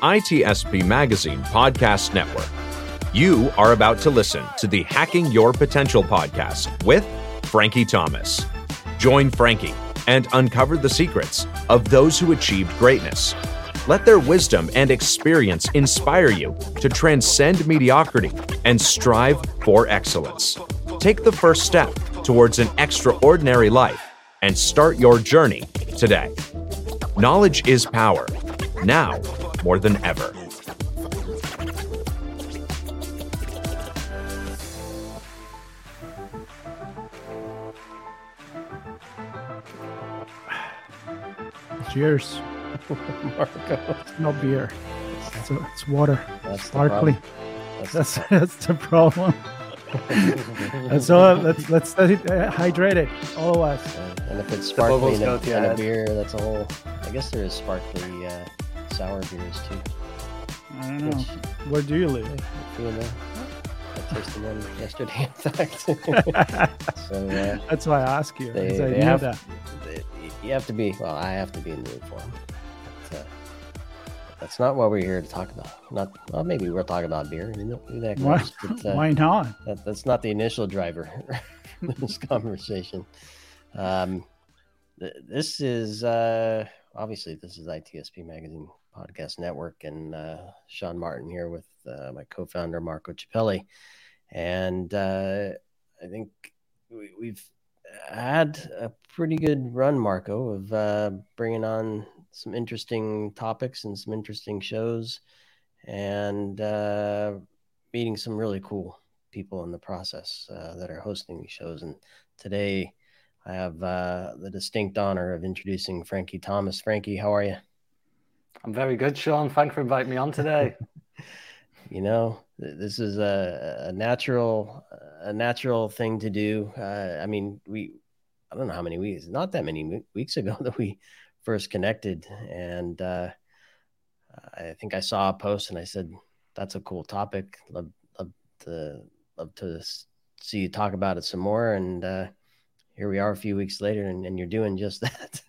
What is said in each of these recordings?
ITSP Magazine Podcast Network. You are about to listen to the Hacking Your Potential podcast with Frankie Thomas. Join Frankie and uncover the secrets of those who achieved greatness. Let their wisdom and experience inspire you to transcend mediocrity and strive for excellence. Take the first step towards an extraordinary life and start your journey today. Knowledge is power, now more than ever. Cheers. Marco. It's not beer. It's, it's water. That's Sparkling. The problem. That's that's the problem. That's all. Let's let's stay uh, hydrated. All of us. and if it's bubbles sparkling go and, to and a beer, that's a whole. I guess there is sparkly uh, sour beers too. I don't know. Which, Where do you live? if you know, I tasted one yesterday, in fact. so uh, That's why I ask you. They- I they knew have- that. it- you have to be. Well, I have to be in the mood for them. But, uh, that's not what we're here to talk about. Not. Well, maybe we'll talk about beer. You know, who the heck Why. But, uh, why not? that, that's not the initial driver of this conversation. Um, th- this is uh, obviously this is ITSP Magazine Podcast Network, and uh, Sean Martin here with uh, my co-founder Marco Ciappelli, and uh, I think we, we've had a pretty good run, Marco, of uh, bringing on some interesting topics and some interesting shows, and uh, meeting some really cool people in the process uh, that are hosting these shows. And today, I have the distinct honor of introducing Frankie Thomas. Frankie, how are you? I'm very good, Sean. Thanks for inviting me on today. You know, this is a, a natural, a natural thing to do. Uh, I mean, we, I don't know how many weeks, not that many weeks ago that we first connected, and uh, I think I saw a post and I said, "That's a cool topic. Love, love to, love to see you talk about it some more." And uh, here we are a few weeks later, and, and you're doing just that,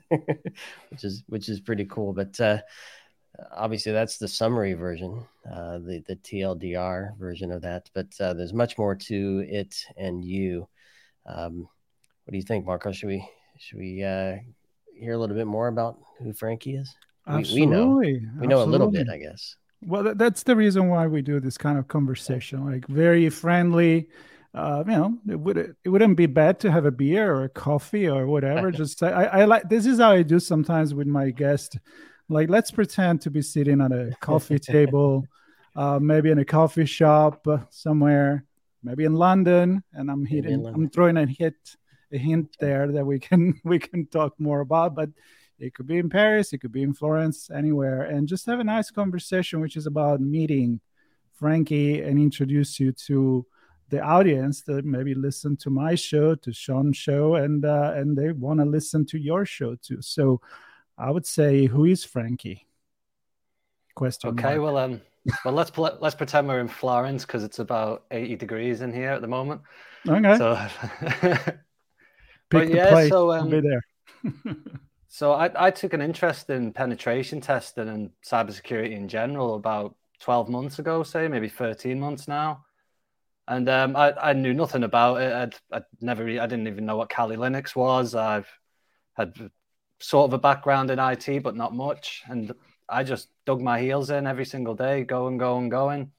which is which is pretty cool. But uh, obviously that's the summary version uh, the the tldr version of that but uh, there's much more to it and you um, what do you think marco should we should we uh, hear a little bit more about who frankie is We- we know. Absolutely. we know a little bit i guess Well, that's the reason why we do this kind of conversation, like very friendly. Uh, you know, it would it wouldn't be bad to have a beer or a coffee or whatever. Just I, I like this is how I do sometimes with my guest. Like, let's pretend to be sitting at a coffee table, uh, maybe in a coffee shop somewhere, maybe in London, and I'm hitting, I'm throwing a hit, a hint there that we can we can talk more about, but. It could be in Paris, it could be in Florence, anywhere, and just have a nice conversation, which is about meeting Frankie and introduce you to the audience that maybe listen to my show, to Sean's show, and uh, and they want to listen to your show too. So, I would say, who is Frankie? Question. Okay, mark. well, um, well, let's pl- let's pretend we're in Florence because it's about 80 degrees in here at the moment. okay. So, but yeah, place. so, um, be there. so I, I took an interest in penetration testing and cybersecurity in general about 12 months ago, say maybe 13 months now. And um, I, I knew nothing about it. I'd, I'd never, I didn't even know what Kali Linux was. I've had sort of a background in IT, but not much. And I just dug my heels in every single day, going, going, going.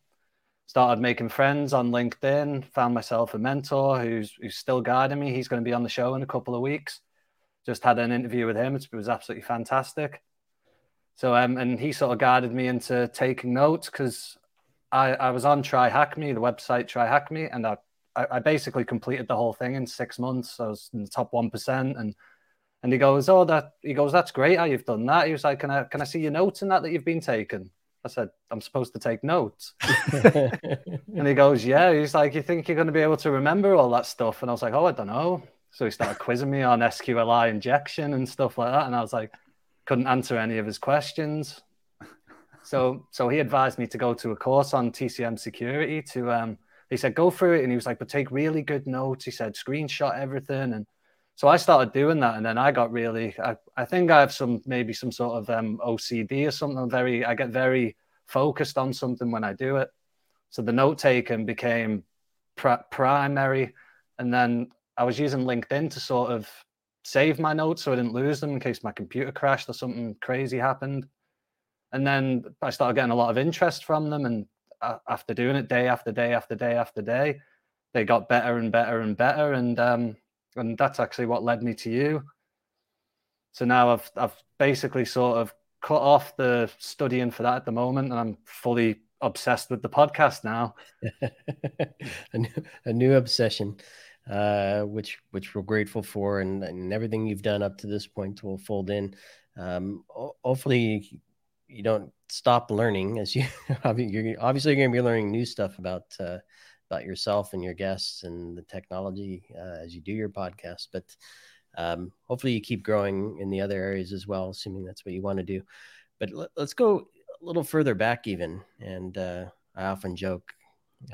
Started making friends on LinkedIn. Found myself a mentor who's who's still guiding me. He's going to be on the show in a couple of weeks. Just had an interview with him. It was absolutely fantastic. So um, and he sort of guided me into taking notes because I I was on Try Hack Me, the website Try Hack Me, and I I basically completed the whole thing in six months. I was in the top one percent, and and he goes, "Oh, that." He goes, "That's great how you've done that." He was like, "Can I can I see your notes in that that you've been taking?" I said, "I'm supposed to take notes." And he goes, Yeah. He's like, You think you're going to be able to remember all that stuff? And I was like, Oh, I don't know. So he started quizzing me on SQLI injection and stuff like that. And I was like, couldn't answer any of his questions. So so he advised me to go to a course on TCM security to um he said go through it and he was like, but take really good notes. He said screenshot everything and So I started doing that, and then I got really. I, I think I have some maybe some sort of um, OCD or something. Very, I get very focused on something when I do it. So the note taking became pr- primary, and then I was using LinkedIn to sort of save my notes so I didn't lose them in case my computer crashed or something crazy happened. And then I started getting a lot of interest from them, and after doing it day after day after day after day, they got better and better and better, and um, and that's actually what led me to you. So now I've I've basically sort of cut off the studying for that at the moment, and I'm fully obsessed with the podcast now. a, new, a new obsession, uh, which which we're grateful for, and, and everything you've done up to this point will fold in. Um, hopefully, you don't stop learning as you obviously you're obviously going to be learning new stuff about uh, about yourself and your guests and the technology uh, as you do your podcast. But um, hopefully, you keep growing in the other areas as well, assuming that's what you want to do. But let, us go a little further back, even. And uh, I often joke,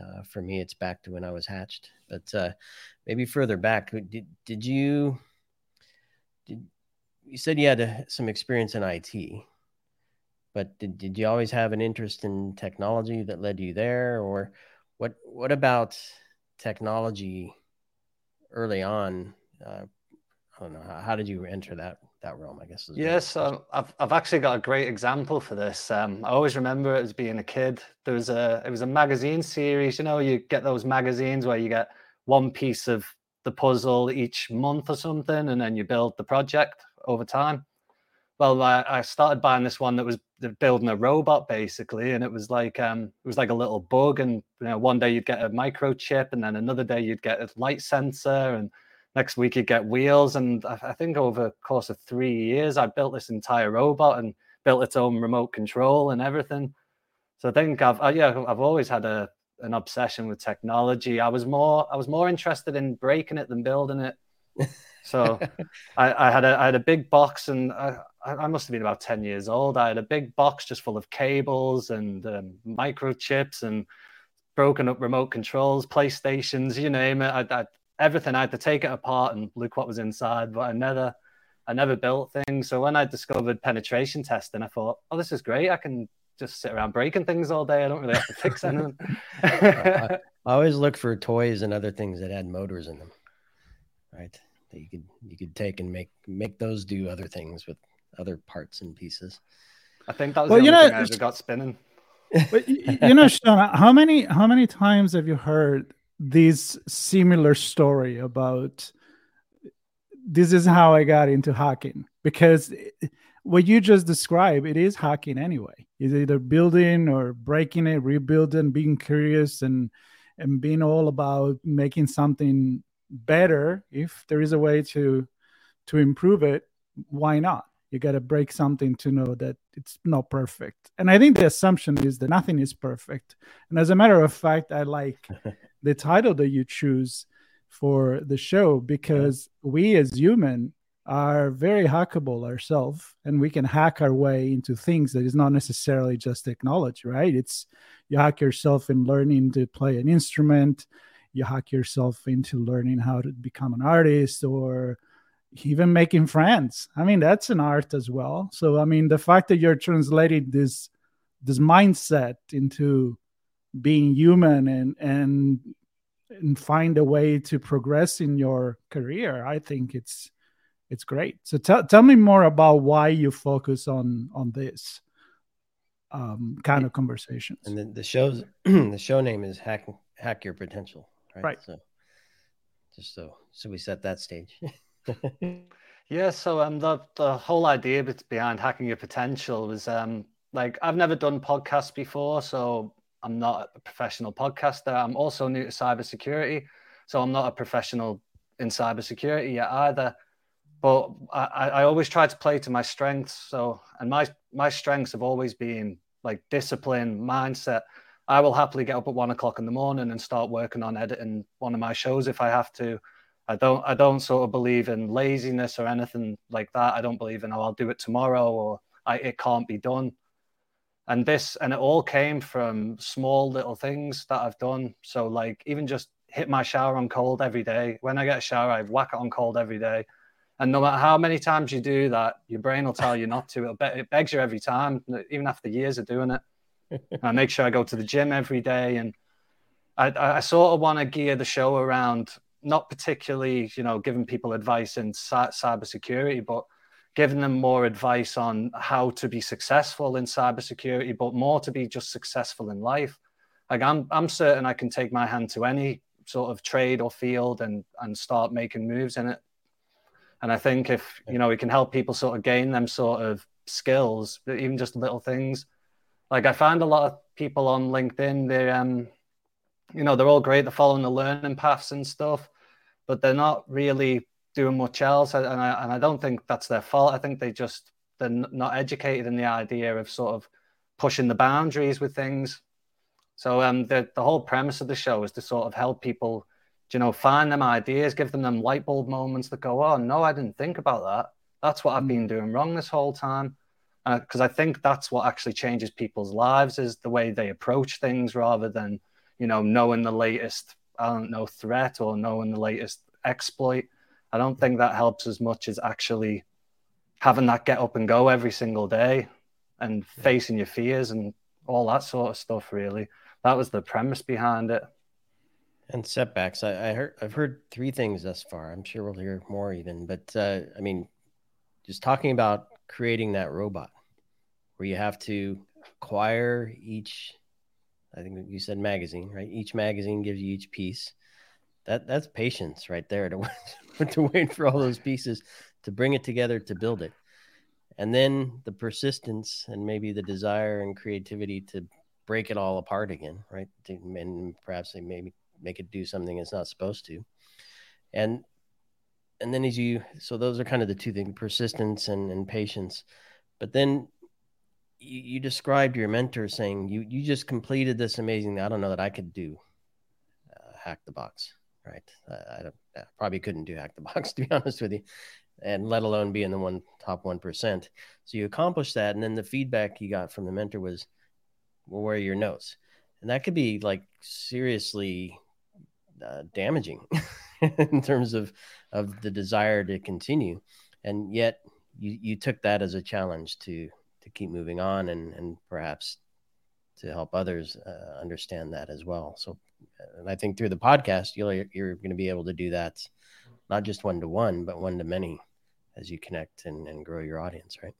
uh, for me, it's back to when I was hatched. But uh, maybe further back, did did you did you said you had a, some experience in IT? But did, did you always have an interest in technology that led you there, or what what about technology early on? Uh, I don't know. How, how, did you enter that that realm? I guess. Yes, uh, I've I've actually got a great example for this. Um, I always remember it as being a kid. There was a it was a magazine series. You know, you get those magazines where you get one piece of the puzzle each month or something, and then you build the project over time. Well, I, I started buying this one that was building a robot basically and it was like um it was like a little bug and you know one day you'd get a microchip and then another day you'd get a light sensor and next week you'd get wheels and i, I think over the course of three years i built this entire robot and built its own remote control and everything. So i think i've uh, yeah i've always had a an obsession with technology. I was more i was more interested in breaking it than building it. So I, I, had a I had a big box, and I, I must have been about ten years old. I had a big box just full of cables and um, microchips and broken up remote controls, PlayStations, you name it. I, I, everything. I had to take it apart and look what was inside, but I never. I never built things. So when I discovered penetration testing, I thought, oh, this is great. I can just sit around breaking things all day. I don't really have to fix anything. I, I, always look for toys and other things that had motors in them. Right that you could you could take and make make those do other things with other parts and pieces. I think that was well, the you know, thing I ever got spinning. But you know, Sean, how many how many times have you heard this similar story about this is how I got into hacking? Because eh, what you just described, it is hacking anyway. It's either building or breaking it, rebuilding, being curious and and being all about making something better if there is a way to to improve it why not you got to break something to know that it's not perfect. And i think the assumption is that nothing is perfect. And as a matter of fact i like the title that you choose for the show because we as human are very hackable ourselves and we can hack our way into things that is not necessarily just technology right? It's you hack yourself in learning to play an instrument. You hack yourself into learning how to become an artist or even making friends. I mean, that's an art as well. So, I mean, the fact that you're translating this this mindset into being human and and and find a way to progress in your career, I think it's it's great. So tell tell me more about why you focus on on this um, kind of conversations. And the, the show's the show name is hack hack your potential right? Right. So just so so we set that stage. yeah. So um, the the whole idea behind hacking your potential was um, like I've never done podcasts before, so I'm not a professional podcaster. I'm also new to cybersecurity, so I'm not a professional in cybersecurity yet either. But I, I always try to play to my strengths. So, and my my strengths have always been like discipline, mindset, I will happily get up at one o'clock in the morning and start working on editing one of my shows if I have to. I don't I don't sort of believe in laziness or anything like that. I don't believe in oh I'll do it tomorrow or I, it can't be done. And this and it all came from small little things that I've done. So like even just hit my shower on cold every day. When I get a shower, I whack it on cold every day. And no matter how many times you do that, your brain will tell you not to. Be- it begs you every time, even after years of doing it. I make sure I go to the gym every day, and I, I sort of want to gear the show around not particularly, you know, giving people advice in cybersecurity, but giving them more advice on how to be successful in cybersecurity, but more to be just successful in life. Like I'm, I'm certain I can take my hand to any sort of trade or field and and start making moves in it and I think if you know we can help people sort of gain them sort of skills, even just little things. Like I find a lot of people on LinkedIn, they're um, you know, they're all great, they're following the learning paths and stuff, but they're not really doing much else. And I and I don't think that's their fault. I think they just they're not educated in the idea of sort of pushing the boundaries with things. So um, the the whole premise of the show is to sort of help people you know, find them ideas, give them them light bulb moments that go, oh, no, I didn't think about that. That's what I've been mm. doing wrong this whole time. Because uh, I think that's what actually changes people's lives is the way they approach things rather than, you know, knowing the latest, I don't know, threat or knowing the latest exploit. I don't think that helps as much as actually having that get up and go every single day and facing your fears and all that sort of stuff, really. That was the premise behind it. And setbacks. I, I, heard I've heard three things thus far. I'm sure we'll hear more even. But uh, I mean, just talking about creating that robot where you have to acquire each I think you said magazine, right? Each magazine gives you each piece. That that's patience right there to to wait for all those pieces to bring it together to build it. And then the persistence and maybe the desire and creativity to break it all apart again, right? And perhaps they maybe make it do something it's not supposed to. And and then as you so those are kind of the two things persistence and, and patience but then you, you described your mentor saying you you just completed this amazing i don't know that i could do uh, hack the box right? I, I, I, probably couldn't do hack the box to be honest with you and let alone be in the one top 1% so you accomplished that and then the feedback you got from the mentor was well where are your notes? And that could be like seriously uh, damaging in terms of of the desire to continue. And yet you you took that as a challenge to to keep moving on and and perhaps to help others uh, understand that as well. So and i think through the podcast you'll you're going to be able to do that not just one to one but one to many as you connect and, and grow your audience right?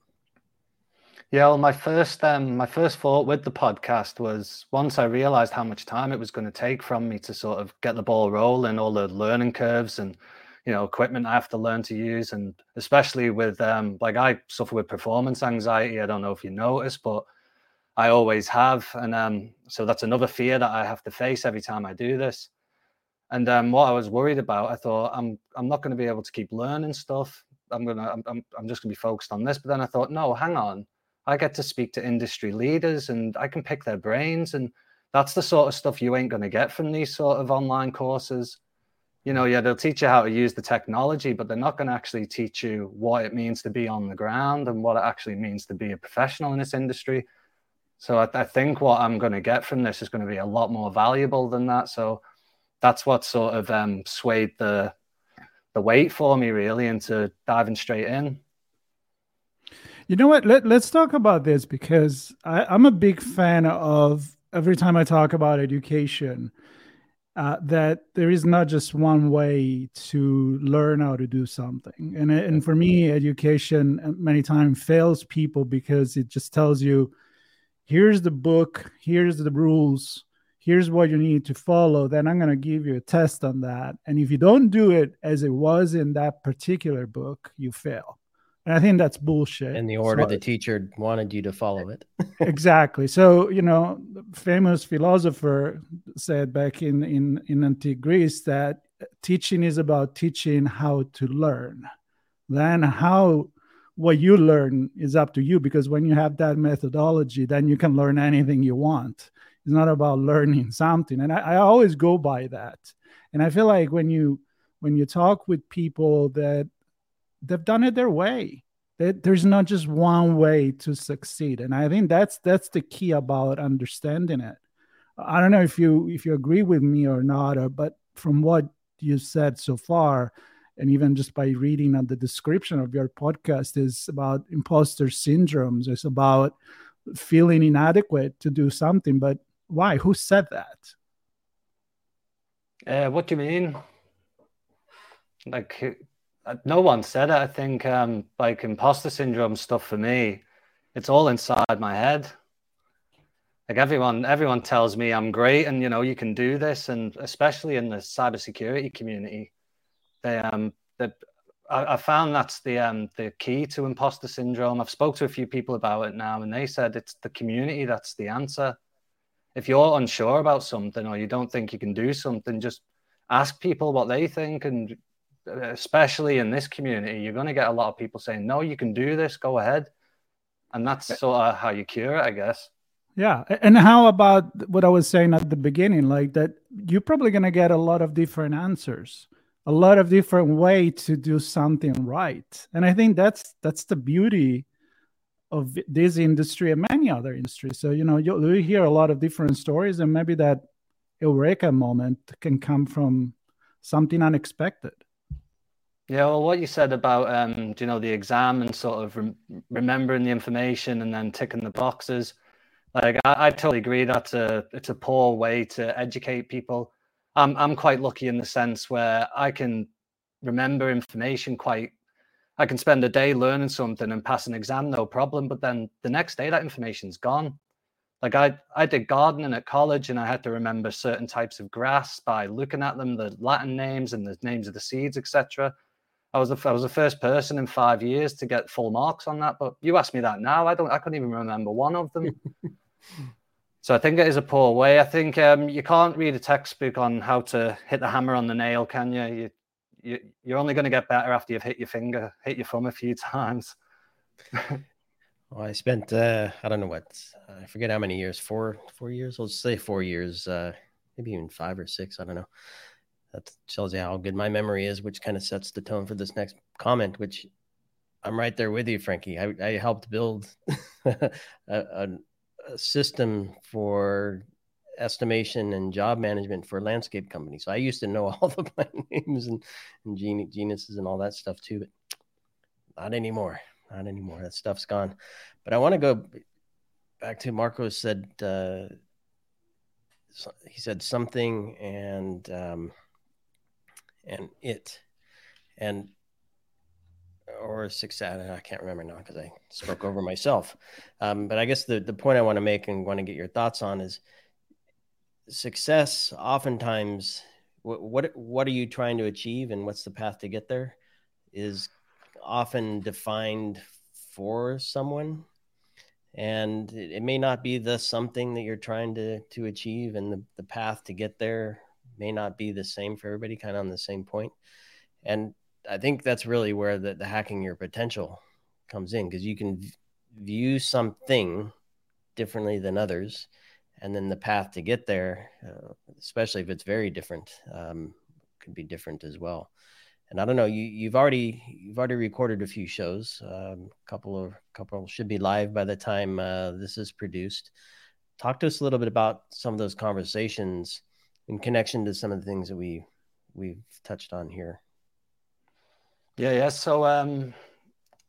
Yeah, well, my first um, my first thought with the podcast was once I realized how much time it was going to take from me to sort of get the ball rolling, all the learning curves and you know equipment I have to learn to use, and especially with um, like I suffer with performance anxiety. I don't know if you notice, but I always have, and um, so that's another fear that I have to face every time I do this. And um, what I was worried about, I thought I'm I'm not going to be able to keep learning stuff. I'm gonna I'm I'm, just to be focused on this. But then I thought, no, hang on I get to speak to industry leaders and I can pick their brains. And that's the sort of stuff you ain't going to get from these sort of online courses. You know, yeah, they'll teach you how to use the technology, but they're not going to actually teach you what it means to be on the ground and what it actually means to be a professional in this industry. So I, I think what I'm going to get from this is going to be a lot more valuable than that. So that's what sort of um, swayed the the weight for me really into diving straight in. You know what? Let, let's talk about this because I, I'm a big fan of every time I talk about education, uh, that there is not just one way to learn how to do something. And, and for me, education uh, many times fails people because it just tells you here's the book, here's the rules, here's what you need to follow. Then I'm going to give you a test on that. And if you don't do it as it was in that particular book, you fail. And I think that's bullshit. In the order so, the teacher wanted you to follow it. exactly. So, you know, famous philosopher said back in, in, in antique Greece that teaching is about teaching how to learn. Then how what you learn is up to you because when you have that methodology, then you can learn anything you want. It's not about learning something. And I, I always go by that. And I feel like when you when you talk with people that they've done it their way. There's not just one way to succeed, and I think that's that's the key about understanding it. I don't know if you if you agree with me or not, or, but from what you said so far, and even just by reading the description of your podcast, is about imposter syndromes. It's about feeling inadequate to do something. But why? Who said that? Uh, what do you mean? Like, uh, no one said it. I think, um, like imposter syndrome stuff for me, it's all inside my head like everyone everyone tells me i'm great and you know you can do this and especially in the cybersecurity community they um the I, I found that's the um the key to imposter syndrome i've spoke to a few people about it now and they said it's the community that's the answer if you're unsure about something or you don't think you can do something just ask people what they think and especially in this community you're going to get a lot of people saying no you can do this go ahead and that's sort of how you cure it i guess yeah. And how about what I was saying at the beginning? Like that you're probably going to get a lot of different answers, a lot of different way to do something right. And I think that's that's the beauty of this industry and many other industries. So, you know, you, you hear a lot of different stories and maybe that eureka moment can come from something unexpected. Yeah, well, what you said about um, you know the exam and sort of rem- remembering the information and then ticking the boxes, like I, I totally agree. That's a it's a poor way to educate people. I'm I'm quite lucky in the sense where I can remember information quite. I can spend a day learning something and pass an exam, no problem. But then the next day, that information's gone. Like I, I did gardening at college, and I had to remember certain types of grass by looking at them, the Latin names and the names of the seeds, etc. I was the I was the first person in five years to get full marks on that. But you ask me that now, I don't. I couldn't even remember one of them. so I think it is a poor way. I think um, you can't read a textbook on how to hit the hammer on the nail, can you? You, you you're only going to get better after you've hit your finger, hit your thumb a few times. well, I spent uh, I don't know what I forget how many years four four years. Let's say four years, uh, maybe even five or six. I don't know that tells you how good my memory is, which kind of sets the tone for this next comment, which I'm right there with you, Frankie. I, I helped build a, a, a, system for estimation and job management for landscape companies. So I used to know all the plant names and, and gene, genuses and all that stuff too, but not anymore. Not anymore. That stuff's gone. But I want to go back to Marco said, uh, he said something and, um, and it and or success i can't remember now because i spoke over myself. Um, but i guess the, the point i want to make and want to get your thoughts on is success oftentimes what, what what are you trying to achieve and what's the path to get there is often defined for someone. And it, it may not be the something that you're trying to to achieve and the, the path to get there may not be the same for everybody, kind of on the same point. And I think that's really where the, the hacking your potential comes in because you can view something differently than others. And then the path to get there, uh, especially if it's very different, um, could be different as well. And I don't know, you, you've already you've already recorded a few shows. A um, couple of couple should be live by the time uh, this is produced. Talk to us a little bit about some of those conversations in connection to some of the things that we we've touched on here. Yeah, yeah. So um,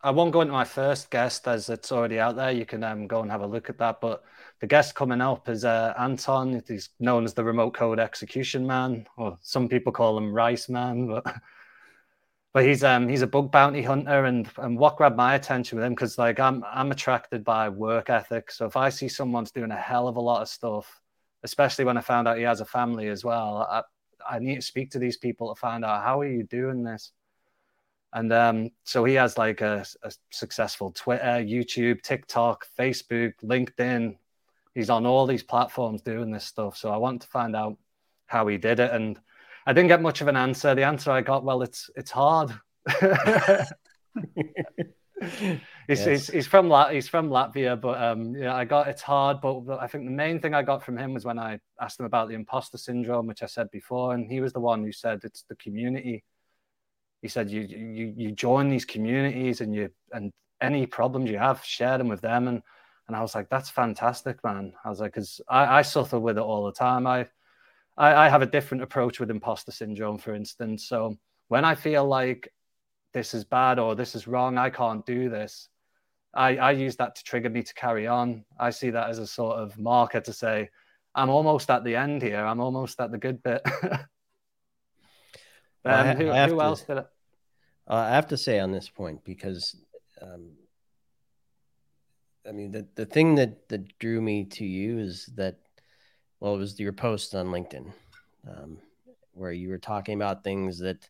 I won't go into my first guest as it's already out there. You can um, go and have a look at that. But the guest coming up is uh, Anton. He's known as the remote code execution man, or some people call him Rice Man. But but he's um he's a bug bounty hunter, and and what grabbed my attention with him because like I'm I'm attracted by work ethic. So if I see someone's doing a hell of a lot of stuff especially when I found out he has a family as well. I, I need to speak to these people to find out how are you doing this. And um, so he has like a, a, successful Twitter, YouTube, TikTok, Facebook, LinkedIn. He's on all these platforms doing this stuff. So I want to find out how he did it. And I didn't get much of an answer. The answer I got, well, it's it's hard. he's, yes. he's, he's, from Lat- he's from Latvia, but um, yeah, I got it's hard. But I think the main thing I got from him was when I asked him about the imposter syndrome, which I said before, and he was the one who said it's the community. He said you you you join these communities and you and any problems you have, share them with them, and and I was like, that's fantastic, man. I was like, because I, I suffer with it all the time. I I, I have a different approach with imposter syndrome, for instance. So when I feel like this is bad or this is wrong, I can't do this. I, I use that to trigger me to carry on. I see that as a sort of marker to say, I'm almost at the end here. I'm almost at the good bit. um, I, who, I who to, else did it? Uh, I have to say on this point because, um, I mean, the, the thing that, that drew me to you is that, well, it was your post on LinkedIn um, where you were talking about things that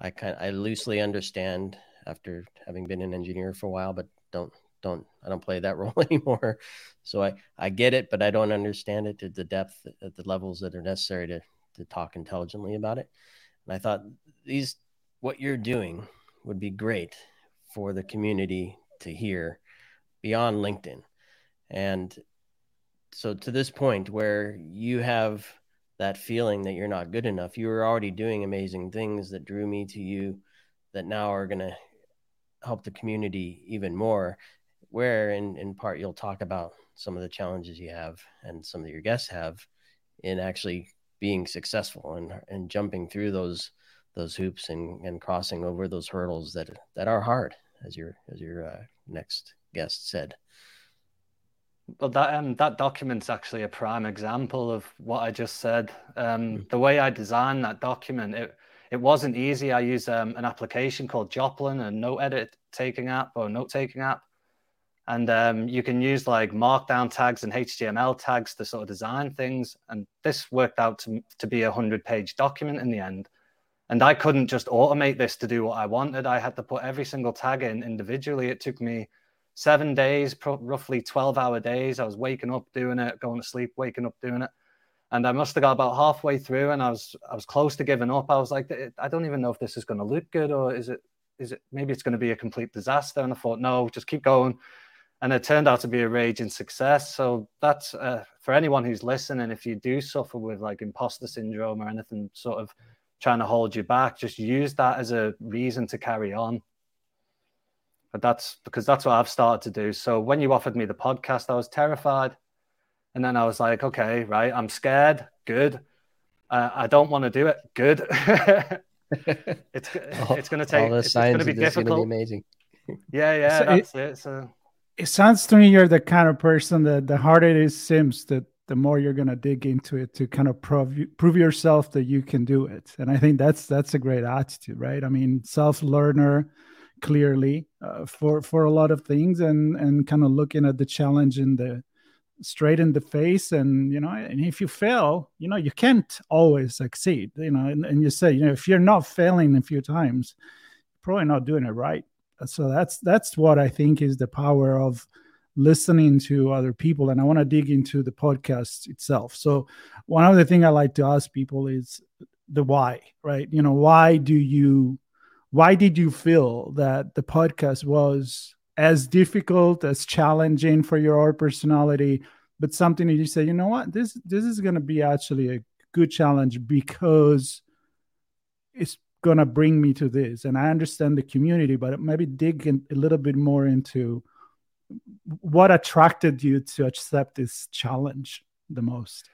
I kind I loosely understand after having been an engineer for a while, but don't don't I don't play that role anymore. So I I get it, but I don't understand it to the depth at the levels that are necessary to to talk intelligently about it. And I thought these what you're doing would be great for the community to hear beyond LinkedIn. And so to this point where you have that feeling that you're not good enough. You were already doing amazing things that drew me to you that now are going to help the community even more. Where in, in part you'll talk about some of the challenges you have and some of your guests have in actually being successful and, and jumping through those those hoops and, and crossing over those hurdles that that are hard as your as your uh, next guest said well, that um, that document's actually a prime example of what I just said. Um, mm. The way I designed that document, it it wasn't easy. I use um, an application called Joplin, a note edit taking app or note taking app, and um, you can use like Markdown tags and HTML tags to sort of design things. And this worked out to to be a hundred page document in the end. And I couldn't just automate this to do what I wanted. I had to put every single tag in individually. It took me seven days, pro- roughly 12 hour days. I was waking up doing it, going to sleep, waking up doing it. And I must have got about halfway through and I was I was close to giving up. I was like, I don't even know if this is going to look good or is it is it maybe it's going to be a complete disaster. And I thought, no, just keep going. And it turned out to be a raging success. So that's uh, for anyone who's listening. If you do suffer with like imposter syndrome or anything sort of trying to hold you back, just use that as a reason to carry on but that's because that's what I've started to do. So when you offered me the podcast, I was terrified. And then I was like, okay, right, I'm scared. Good. Uh, I don't want to do it. Good. it's it's going to take. All it's going to be difficult. Be amazing. yeah, yeah, so that's it, it. So it sounds to me you're the kind of person that the harder it is seems that the more you're going to dig into it to kind of prove prove yourself that you can do it. And I think that's that's a great attitude, right? I mean, self learner clearly uh, for for a lot of things and and kind of looking at the challenge in the straight in the face and you know and if you fail you know you can't always succeed you know and, and you say you know if you're not failing a few times probably not doing it right. So that's that's what i think is the power of listening to other people. And i want to dig into the podcast itself. So one of the things i like to ask people is the why right? You know why do you why did you feel that the podcast was as difficult as challenging for your personality but something that you say you know what? This this is going to be actually a good challenge because it's going to bring me to this. And i understand the community but maybe dig in a little bit more into what attracted you to accept this challenge the most.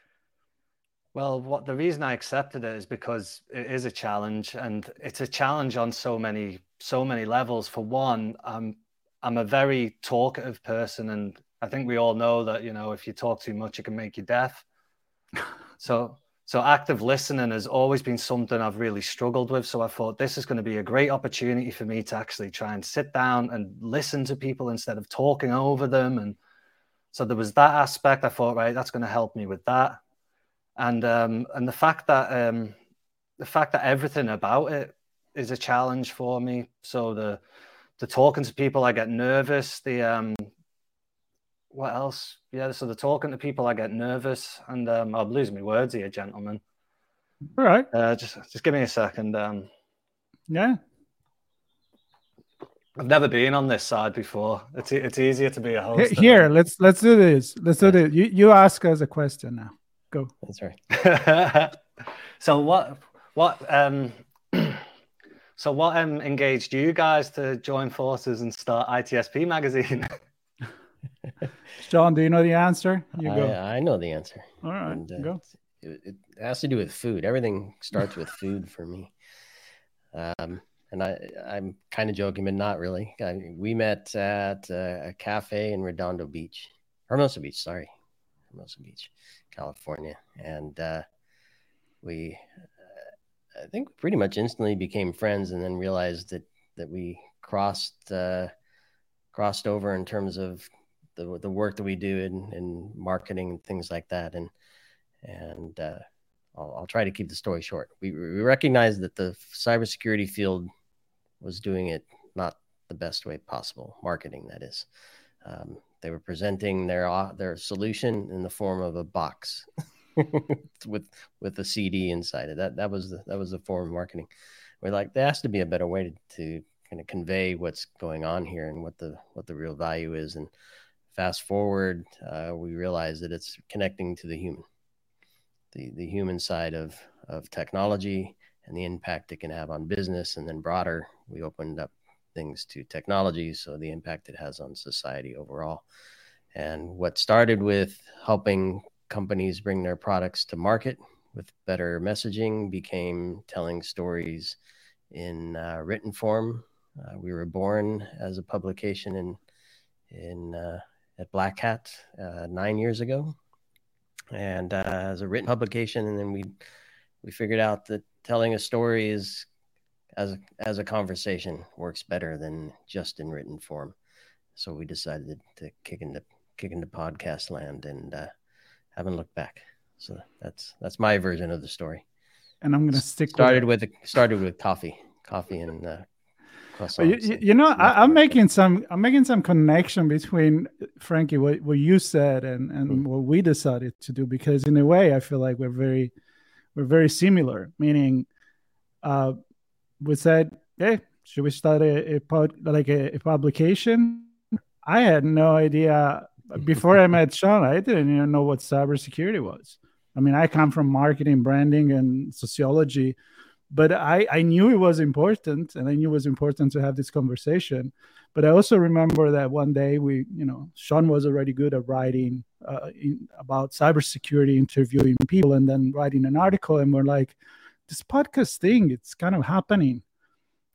Well, what the reason I accepted it is because it is a challenge, and it's a challenge on so many so many levels. For one, I'm I'm a very talkative person, and I think we all know that you know if you talk too much, it can make you deaf. so so active listening has always been something I've really struggled with. So I thought this is going to be a great opportunity for me to actually try and sit down and listen to people instead of talking over them. And so there was that aspect. I thought, right, that's going to help me with that and um, and the fact that um, the fact that everything about it is a challenge for me. So the the talking to people, I get nervous. The um, what else? Yeah, so the talking to people, I get nervous, and um, I'm losing my words here, gentlemen. All right. Uh, just just give me a second. Um, yeah. I've never been on this side before. It's it's easier to be a host. Here, let's let's do this. Let's do this. You you ask us a question now. Go. That's right. so what what um so what um engaged you guys to join forces and start ITSP magazine? John, do you know the answer? You go. I, I know the answer. All right, and, uh, go. it, it, has to do with food. Everything starts with food for me. Um, and I, I'm kind of joking, but not really. I, we met at a, a cafe in Redondo Beach, Hermosa Beach, sorry, Hermosa Beach, California, and uh, we, uh, I think, we pretty much instantly became friends, and then realized that that we crossed uh, crossed over in terms of the the work that we do in, in marketing and things like that, and and uh, I'll, I'll, try to keep the story short. We, we recognize that the cybersecurity field was doing it not the best way possible, marketing that is. Um, they were presenting their their solution in the form of a box with with a CD inside it. That that was the that was the form of marketing. We're like, there has to be a better way to, to kind of convey what's going on here and what the what the real value is. And fast forward, uh, we realize that it's connecting to the human, the the human side of of technology and the impact it can have on business, and then broader, we opened up things to technology, so the impact it has on society overall. And what started with helping companies bring their products to market with better messaging became telling stories in uh, written form. Uh, we were born as a publication in in uh, at Black Hat uh, nine years ago, and uh, as a written publication, and then we we figured out that telling a story is as a, as a conversation works better than just in written form. So we decided to kick into kick into podcast land and uh, haven't looked back. So that's that's my version of the story. And I'm gonna stick. Started with, with started with coffee, coffee and uh. You, you, know, I, am making some I'm making some connection between Frankie what, what you said and and mm. what we decided to do because in a way I feel like we're very we're very similar. Meaning, uh, we said, "Hey, should we start a, a pod like a, a publication?" I had no idea before I met Sean. I didn't even know what cybersecurity was. I mean, I come from marketing, branding, and sociology, but I, I knew it was important, and I knew it was important to have this conversation. But I also remember that one day we, you know, Sean was already good at writing uh, in, about cybersecurity, interviewing people, and then writing an article. And we're like, this podcast thing, it's kind of happening.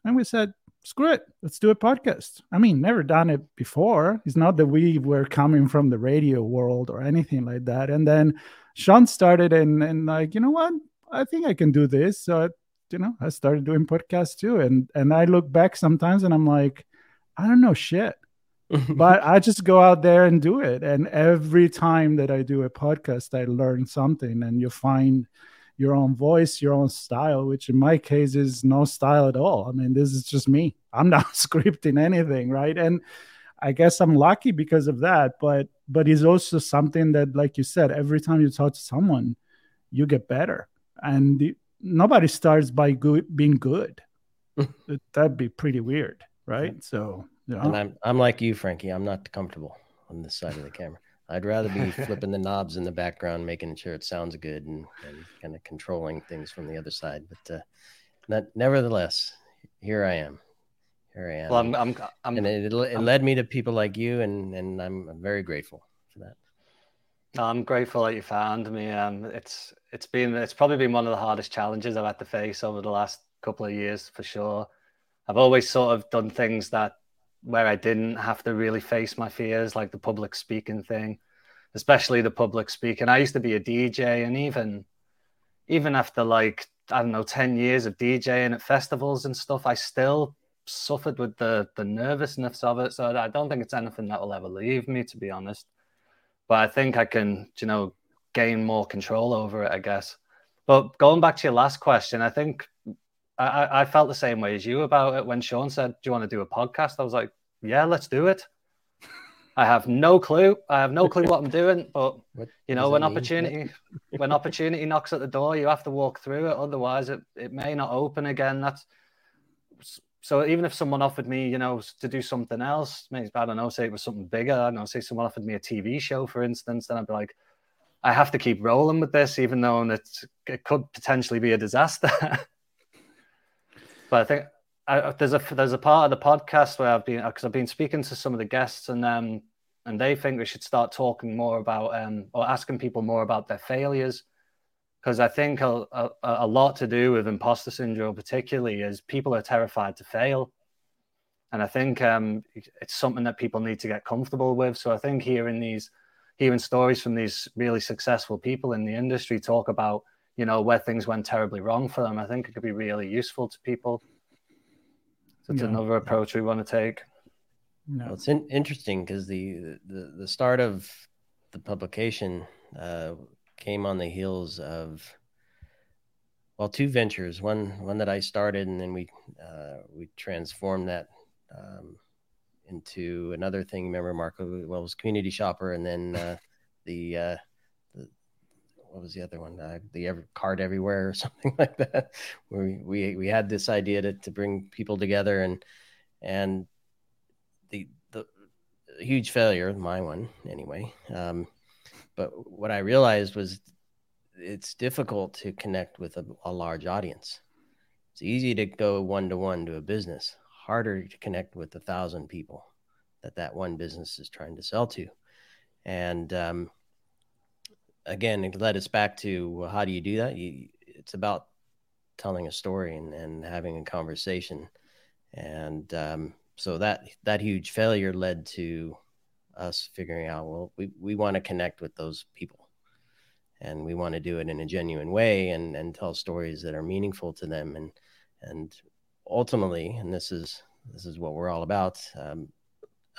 And we said, screw it, let's do a podcast. I mean, never done it before. It's not that we were coming from the radio world or anything like that. And then Sean started and and like, you know what? I think I can do this. So you know, I started doing podcasts too. And and I look back sometimes and I'm like, I don't know shit. but I just go out there and do it. And every time that I do a podcast, I learn something and you find your own voice, your own style, which in my case is no style at all. I mean, this is just me. I'm not scripting anything, right? And I guess I'm lucky because of that. But but it's also something that, like you said, every time you talk to someone, you get better. And the, nobody starts by good being good. That'd be pretty weird, right? So you know. And I'm I'm like you, Frankie. I'm not comfortable on this side of the camera. I'd rather be flipping the knobs in the background, making sure it sounds good, and, and kind of controlling things from the other side. But uh, not, nevertheless, here I am. Here I am. Well, I'm, I'm, I'm and it, it I'm, led me to people like you, and and I'm, I'm very grateful for that. I'm grateful that you found me. Um, it's it's been it's probably been one of the hardest challenges I've had to face over the last couple of years for sure. I've always sort of done things that where I didn't have to really face my fears, like the public speaking thing, especially the public speaking. I used to be a DJ, and even even after like I don't know ten years of DJing at festivals and stuff, I still suffered with the the nervousness of it. So I don't think it's anything that will ever leave me, to be honest. But I think I can, you know, gain more control over it. I guess. But going back to your last question, I think I, I felt the same way as you about it when Sean said, "Do you want to do a podcast?" I was like, "Yeah, let's do it." I have no clue. I have no clue what I'm doing, but what you know, when opportunity when opportunity knocks at the door, you have to walk through it. Otherwise, it, it may not open again. That's so. Even if someone offered me, you know, to do something else, maybe I don't know, say it was something bigger. I don't know, say someone offered me a TV show, for instance, then I'd be like, I have to keep rolling with this, even though it's, it could potentially be a disaster. But I think I, there's a there's a part of the podcast where I've been because I've been speaking to some of the guests and um and they think we should start talking more about um or asking people more about their failures because I think a, a, a, lot to do with imposter syndrome, particularly, is people are terrified to fail. And I think um, it's something that people need to get comfortable with. So I think hearing these, hearing stories from these really successful people in the industry talk about, you know, where things went terribly wrong for them, I think it could be really useful to people. So it's yeah. another approach we want to take. No. Well, it's in- interesting because the, the the start of the publication uh, came on the heels of well two ventures one one that i started and then we uh, we transformed that um, into another thing remember marco well it was community shopper and then uh, the, uh, the what was the other one uh, the card everywhere or something like that where we, we we had this idea to, to bring people together and and the the huge failure my one anyway um, but what I realized was it's difficult to connect with a, a large audience. It's easy to go one to one to a business, harder to connect with a thousand people that that one business is trying to sell to. And um, again, it led us back to how do you do that? You, it's about telling a story and, and having a conversation. And um, so that that huge failure led to us figuring out well we, we want to connect with those people. And we want to do it in a genuine way and and tell stories that are meaningful to them. And and ultimately and this is this is what we're all about um,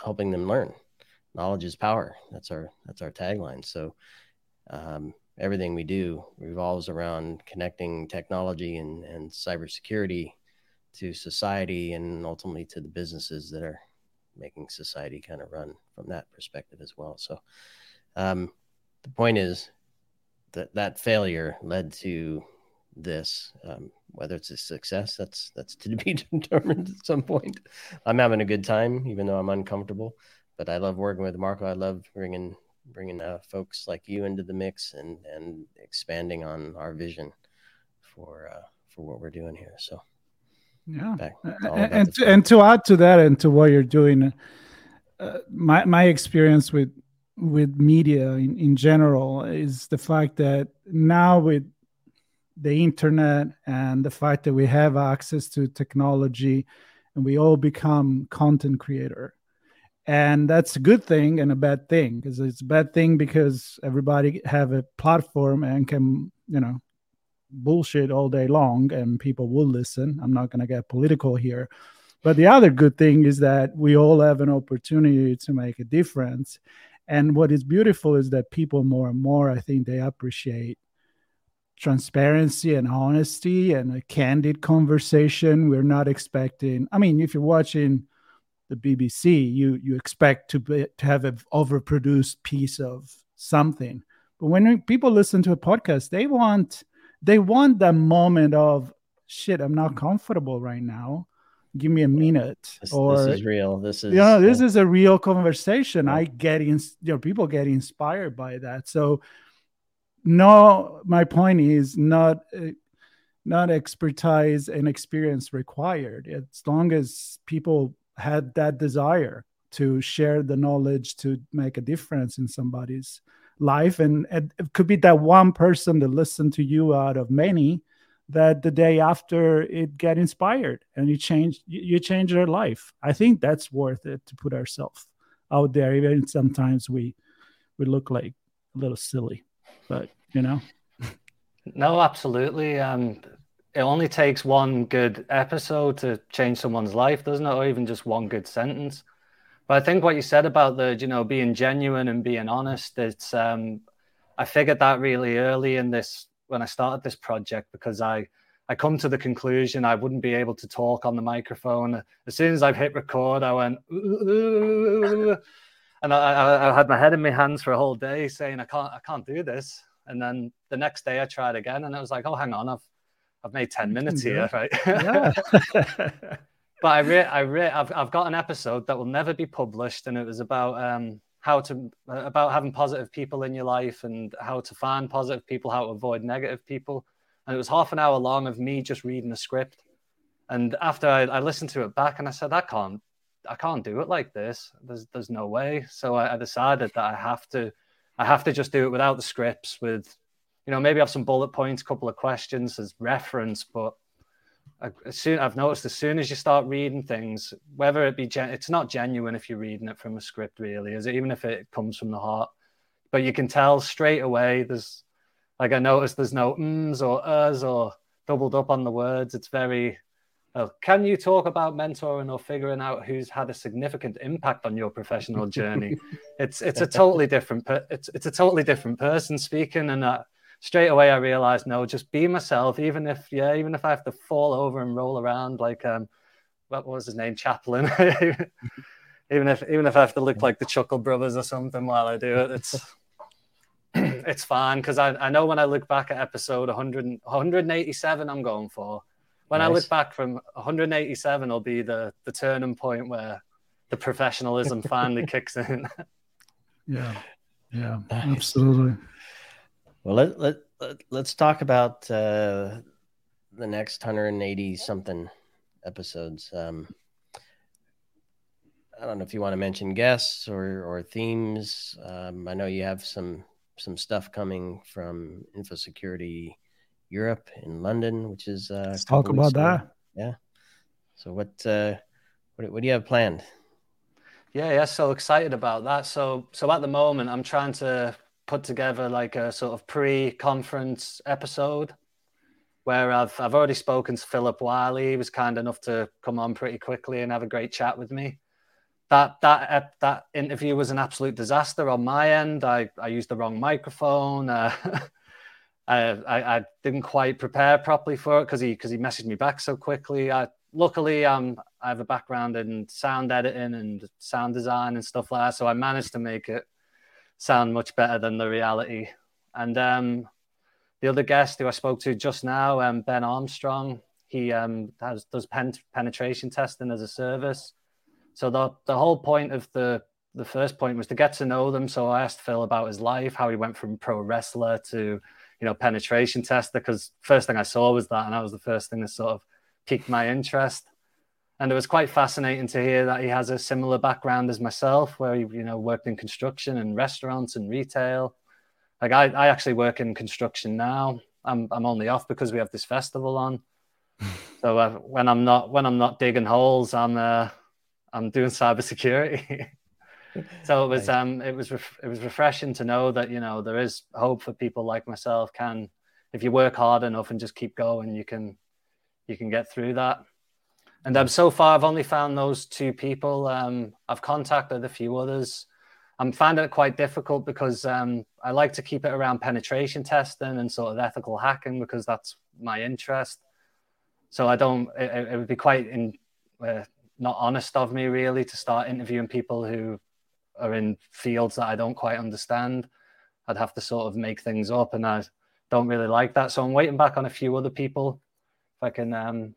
helping them learn. Knowledge is power. That's our that's our tagline. So um, everything we do revolves around connecting technology and and cybersecurity to society and ultimately to the businesses that are making society kind of run from that perspective as well. So um, the point is that that failure led to this. Um, whether it's a success, that's that's to be determined at some point. I'm having a good time, even though I'm uncomfortable. But I love working with Marco. I love bringing bringing uh, folks like you into the mix and and expanding on our vision for uh, for what we're doing here. So yeah and to, and to add to that and to what you're doing uh, my my experience with with media in, in general is the fact that now with the internet and the fact that we have access to technology and we all become content creator and that's a good thing and a bad thing because it's a bad thing because everybody have a platform and can you know bullshit all day long and people will listen. I'm not going to get political here. But the other good thing is that we all have an opportunity to make a difference. And what is beautiful is that people more and more, I think, they appreciate transparency and honesty and a candid conversation. We're not expecting, I mean, if you're watching the BBC, you you expect to be, to have an overproduced piece of something. But when people listen to a podcast, they want they want that moment of shit i'm not comfortable right now. Give me a minute this, or this is real. This is you know this is a real conversation. Yeah. i get in you know people get inspired by that. So no my point is not uh, not expertise and experience required. As long as people had that desire to share the knowledge to make a difference in somebody's life. And, it could be that one person that listened to you out of many that the day after it get inspired and you change you change their life. I think that's worth it to put ourselves out there even sometimes we we look like a little silly but you know. No absolutely. Um it only takes one good episode to change someone's life doesn't it or even just one good sentence but I think what you said about the, you know, being genuine and being honest, it's, um, I figured that really early in this, when I started this project, because I, I come to the conclusion I wouldn't be able to talk on the microphone. As soon as I've hit record, I went, and I, I, I, had my head in my hands for a whole day saying, I can't, I can't do this. And then the next day I tried again and it was like, oh, hang on, I've, I've made 10 minutes here, right? Yeah. but I re- I re- I've I've got an episode that will never be published, and it was about um how to about having positive people in your life and how to find positive people, how to avoid negative people, and it was half an hour long of me just reading a script. And after I, I listened to it back, and I said, I can't, I can't do it like this. There's there's no way. So I, I decided that I have to, I have to just do it without the scripts with you know, maybe have some bullet points, a couple of questions as reference, but as soon I've noticed as soon as you start reading things, whether it be gen- it's not genuine if you're reading it from a script, really, is it? Even if it comes from the heart, but you can tell straight away. There's like I noticed there's no ums or us or doubled up on the words. It's very. Well, can you talk about mentoring or figuring out who's had a significant impact on your professional journey? it's it's a totally different it's it's a totally different person speaking, and uh, straight away I realized no, just be myself. Even if yeah, even if I have to fall over and roll around like um, what was his name, Chaplin. even if even if I have to look like the Chuckle Brothers or something while I do it, it's it's fine because I, I know when I look back at episode 100, 187, I'm going for. When nice. I look back from 187, will be the the turning point where the professionalism finally kicks in. yeah, yeah, nice. absolutely. Well, let, let, let, us talk about uh, the next 180 something episodes. Um, I don't know if you want to mention guests or, or themes. Um, I know you have some some stuff coming from InfoSecurity Europe in London, which is uh, let's talk about that. Yeah. So what uh, what what do you have planned? Yeah, yeah, so excited about that. So so at the moment, I'm trying to put together like a sort of pre-conference episode where I've I've already spoken to Philip Wiley. He was kind enough to come on pretty quickly and have a great chat with me. That that that interview was an absolute disaster on my end. I, I used the wrong microphone. Uh, I, I, I didn't quite prepare properly for it because he because he messaged me back so quickly. I luckily um I have a background in sound editing and sound design and stuff like that, so I managed to make it sound much better than the reality. And um, the other guest who I spoke to just now, um, Ben Armstrong, he um, has does pen- penetration testing as a service. So the the whole point of the the first point was to get to know them. So I asked Phil about his life, how he went from pro wrestler to you know penetration tester. Because first thing I saw was that, and that was the first thing that sort of piqued my interest and it was quite fascinating to hear that he has a similar background as myself, where he you know worked in construction and restaurants and retail. Like I, I actually work in construction now. I'm I'm only off because we have this festival on. so uh, when I'm not when I'm not digging holes, I'm uh, I'm doing cybersecurity. so it was um it was ref- it was refreshing to know that you know there is hope for people like myself. Can if you work hard enough and just keep going, you can you can get through that. And um, so far, I've only found those two people. Um, I've contacted a few others. I'm finding it quite difficult because um, I like to keep it around penetration testing and sort of ethical hacking because that's my interest. So I don't. It, it would be quite in, uh, not honest of me really to start interviewing people who are in fields that I don't quite understand. I'd have to sort of make things up, and I don't really like that. So I'm waiting back on a few other people if I can um,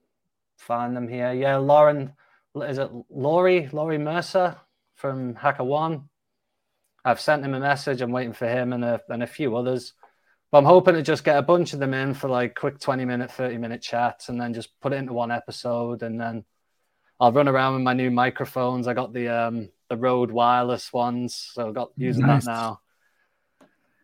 find them here. Yeah, Lauren, is it Laurie? Laurie Mercer from HackerOne. I've sent him a message. I'm waiting for him and a, and a few others. But I'm hoping to just get a bunch of them in for like quick 20 minute, 30 minute chats and then just put it into one episode. And then I'll run around with my new microphones. I got the um, the Rode wireless ones. So I've got using nice. that now.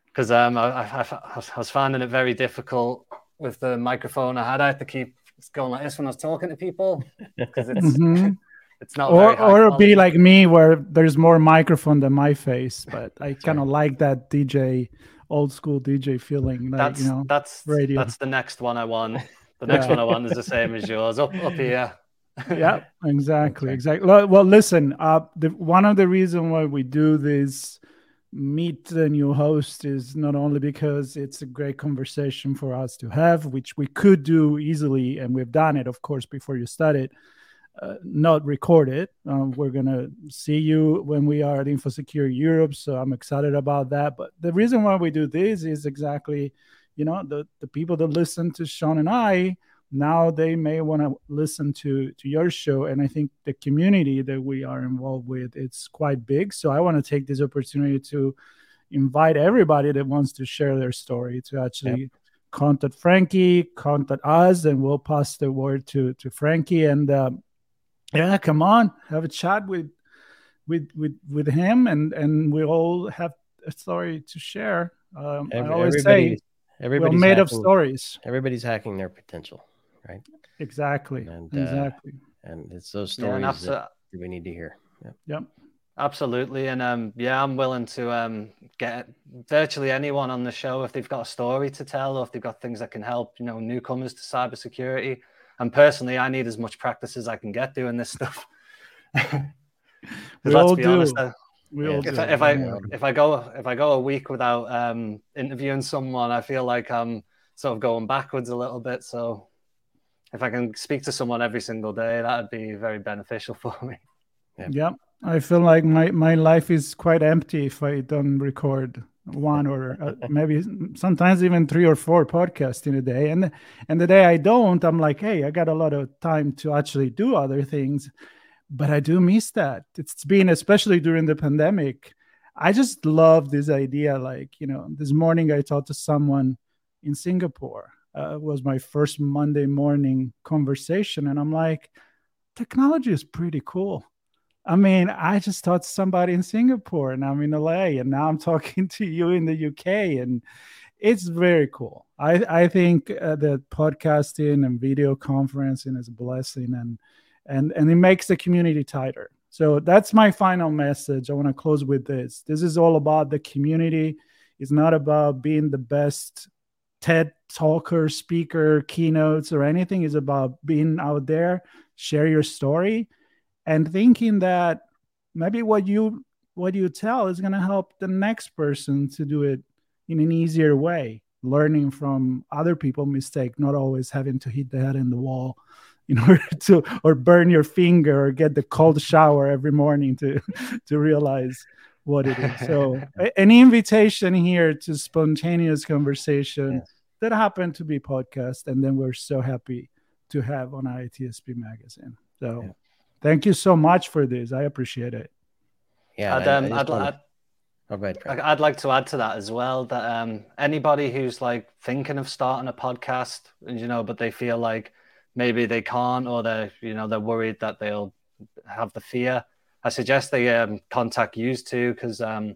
Because um, I, I, I was finding it very difficult with the microphone I had. I had to keep it's going like this when I was talking to people because it's mm-hmm. it's not or or be like me where there's more microphone than my face, but I kind of like that DJ old school DJ feeling. Like, that's you know, that's radio. That's the next one I want. The next yeah. one I want is the same as yours up up here. yeah, exactly, okay. exactly. Well, listen, uh, the one of the reason why we do this meet the new host is not only because it's a great conversation for us to have, which we could do easily, and we've done it, of course, before you started, uh, not record it. Um, we're to see you when we are at InfoSecure Europe. So I'm excited about that. But the reason why we do this is exactly, you know, the, the people that listen to Sean and I now they may want to listen to to your show and i think the community that we are involved with it's quite big so i want to take this opportunity to invite everybody that wants to share their story to actually yep. contact frankie contact us and we'll pass the word to to frankie and uh, yeah come on have a chat with with with with him and and we all have a story to share um, Every, i always say Everybody's well made of stories. Everybody's hacking their potential, right? Exactly. And, uh, exactly. And it's those Yeah, stories abso- that we need to hear. Yeah. Yep. Absolutely, and um, yeah, I'm willing to um, get virtually anyone on the show if they've got a story to tell or if they've got things that can help, you know, newcomers to cybersecurity. And personally, I need as much practice as I can get doing this stuff. We let's all be do. honest, uh, We all if do. I, if I Yeah. if I go if I go a week without um, interviewing someone, I feel like I'm sort of going backwards a little bit. So if I can speak to someone every single day, that would be very beneficial for me. Yeah, I feel like my, my life is quite empty if I don't record one or uh, maybe sometimes even three or four podcasts in a day. And and the day I don't, I'm like, hey, I got a lot of time to actually do other things. But I do miss that. It's been especially during the pandemic. I just love this idea. Like, you know, this morning I talked to someone in Singapore. Uh, was my first Monday morning conversation. And I'm like, technology is pretty cool. I mean, I just to somebody in Singapore and I'm in LA and now I'm talking to you in the UK and it's very cool. I, I think uh, that podcasting and video conferencing is a blessing and and and it makes the community tighter. So that's my final message. I want to close with this. This is all about the community. It's not about being the best TED talker, speaker, keynotes, or anything. It's about being out there, share your story, and thinking that maybe what you what you tell is going to help the next person to do it in an easier way learning from other people's mistake not always having to hit the head in the wall in order to or burn your finger or get the cold shower every morning to to realize what it is so an invitation here to spontaneous conversation Yes. That happened to be podcast and then we're so happy to have on ITSP magazine so Yeah. thank you so much for this i appreciate it Yeah. I'd, I- I um, I'd, wanna- I'd, oh, go ahead, I'd like to add to that as well that um, anybody who's like thinking of starting a podcast, and you know, but they feel like maybe they can't, or they're you know they're worried that they'll have the fear. I suggest they um, contact you too, because um,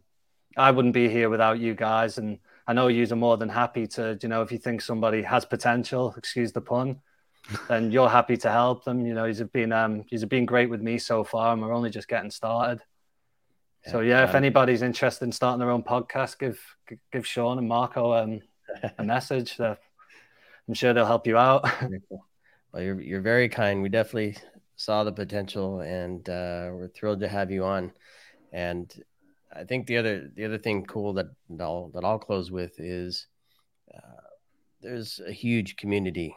I wouldn't be here without you guys, and I know you're more than happy to, you know, if you think somebody has potential, excuse the pun, then you're happy to help them. You know, he's been um, he's been great with me so far, and we're only just getting started. So yeah, if anybody's interested in starting their own podcast, give give Sean and Marco um, a message. I'm sure they'll help you out. Well, you're you're very kind. We definitely saw the potential, and uh, we're thrilled to have you on. And I think the other the other thing cool that I'll that I'll close with is uh, there's a huge community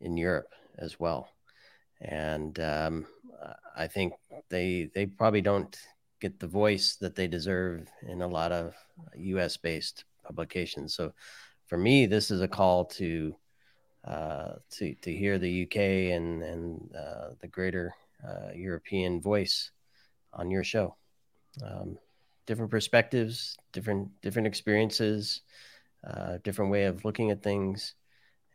in Europe as well, and um, I think they they probably don't get the voice that they deserve in a lot of U.S. based publications. So for me, this is a call to uh, to to hear the UK and and uh, the greater uh, European voice on your show. Um, different perspectives, different different experiences, uh, different way of looking at things,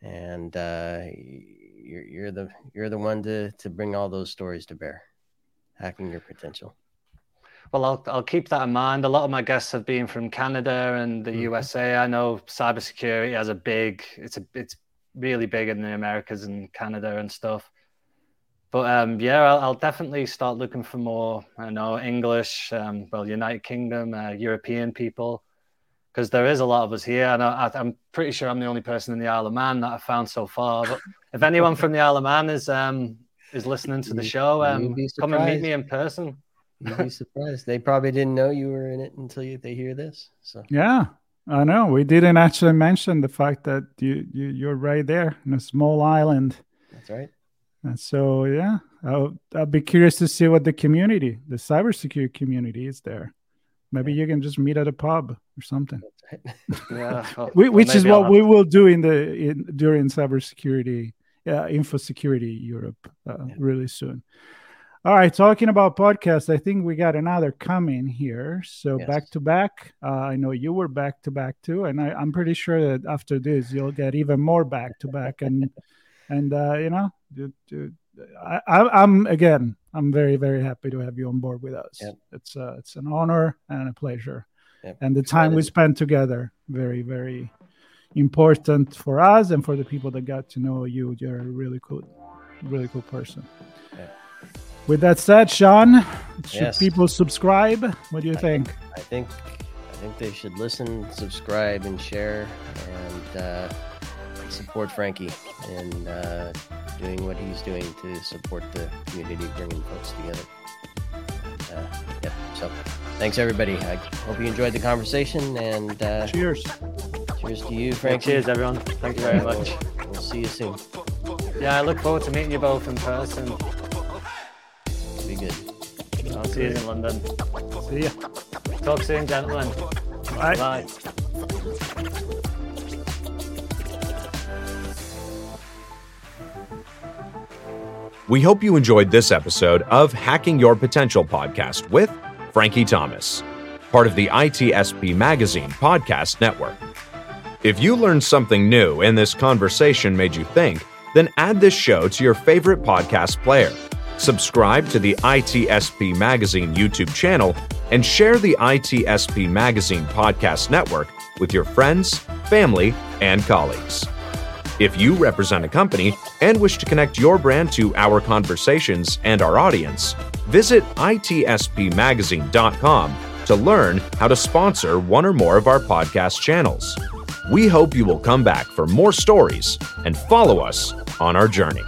and uh, you're you're the you're the one to to bring all those stories to bear, hacking your potential. Well, I'll I'll keep that in mind. A lot of my guests have been from Canada and the Mhm. USA. I know cybersecurity has a big. It's a it's really big in the Americas and Canada and stuff. But um, yeah, I'll, I'll definitely start looking for more. I know English, um, well, United Kingdom, uh, European people, because there is a lot of us here, and I, I'm pretty sure I'm the only person in the Isle of Man that I've found so far. But if anyone from the Isle of Man is um is listening to the show, um, come and meet me in person. You'd be surprised. They probably didn't know you were in it until you, they hear this. So Yeah, I know. We didn't actually mention the fact that you, you you're right there in a small island, that's right. And so yeah, I'll I'll be curious to see what the community, the cybersecurity community, is there. Maybe you can just meet at a pub or something, Yeah, well, we, well, which is maybe I'll what we will do in the in during cybersecurity, uh, info security Europe uh, Yeah. really soon. All right, talking about podcasts, I think we got another coming here. So Yes. back to back. Uh, I know you were back to back too, and I, I'm pretty sure that after this you'll get even more back to back. And and uh, you know, I, I, I'm again, I'm very very happy to have you on board with us. Yep. It's uh, it's an honor and a pleasure, Yep. and the time we spent together, very very important for us and for the people that got to know you. You're a really cool, really cool person. With that said, Sean, should Yes. people subscribe? What do you think? I think I think they should listen, subscribe, and share, and uh, support Frankie in uh, doing what he's doing to support the community, bringing folks together. Uh, yep. So, thanks everybody. I hope you enjoyed the conversation, and uh, Cheers. cheers to you, Frankie. Cheers, everyone. Thank you very much. We'll, we'll see you soon. Yeah, I look forward to meeting you both in person. Be good. I'll see you in London. See ya. Talk soon, gentlemen. Bye. Bye. We hope you enjoyed this episode of Hacking Your Potential podcast with Frankie Thomas, part of the ITSP Magazine podcast network. If you learned something new and this conversation made you think, then add this show to your favorite podcast player. Subscribe to the ITSP Magazine YouTube channel and share the ITSP Magazine podcast network with your friends, family, and colleagues. If you represent a company and wish to connect your brand to our conversations and our audience, visit itspmagazine.com to learn how to sponsor one or more of our podcast channels. We hope you will come back for more stories and follow us on our journey.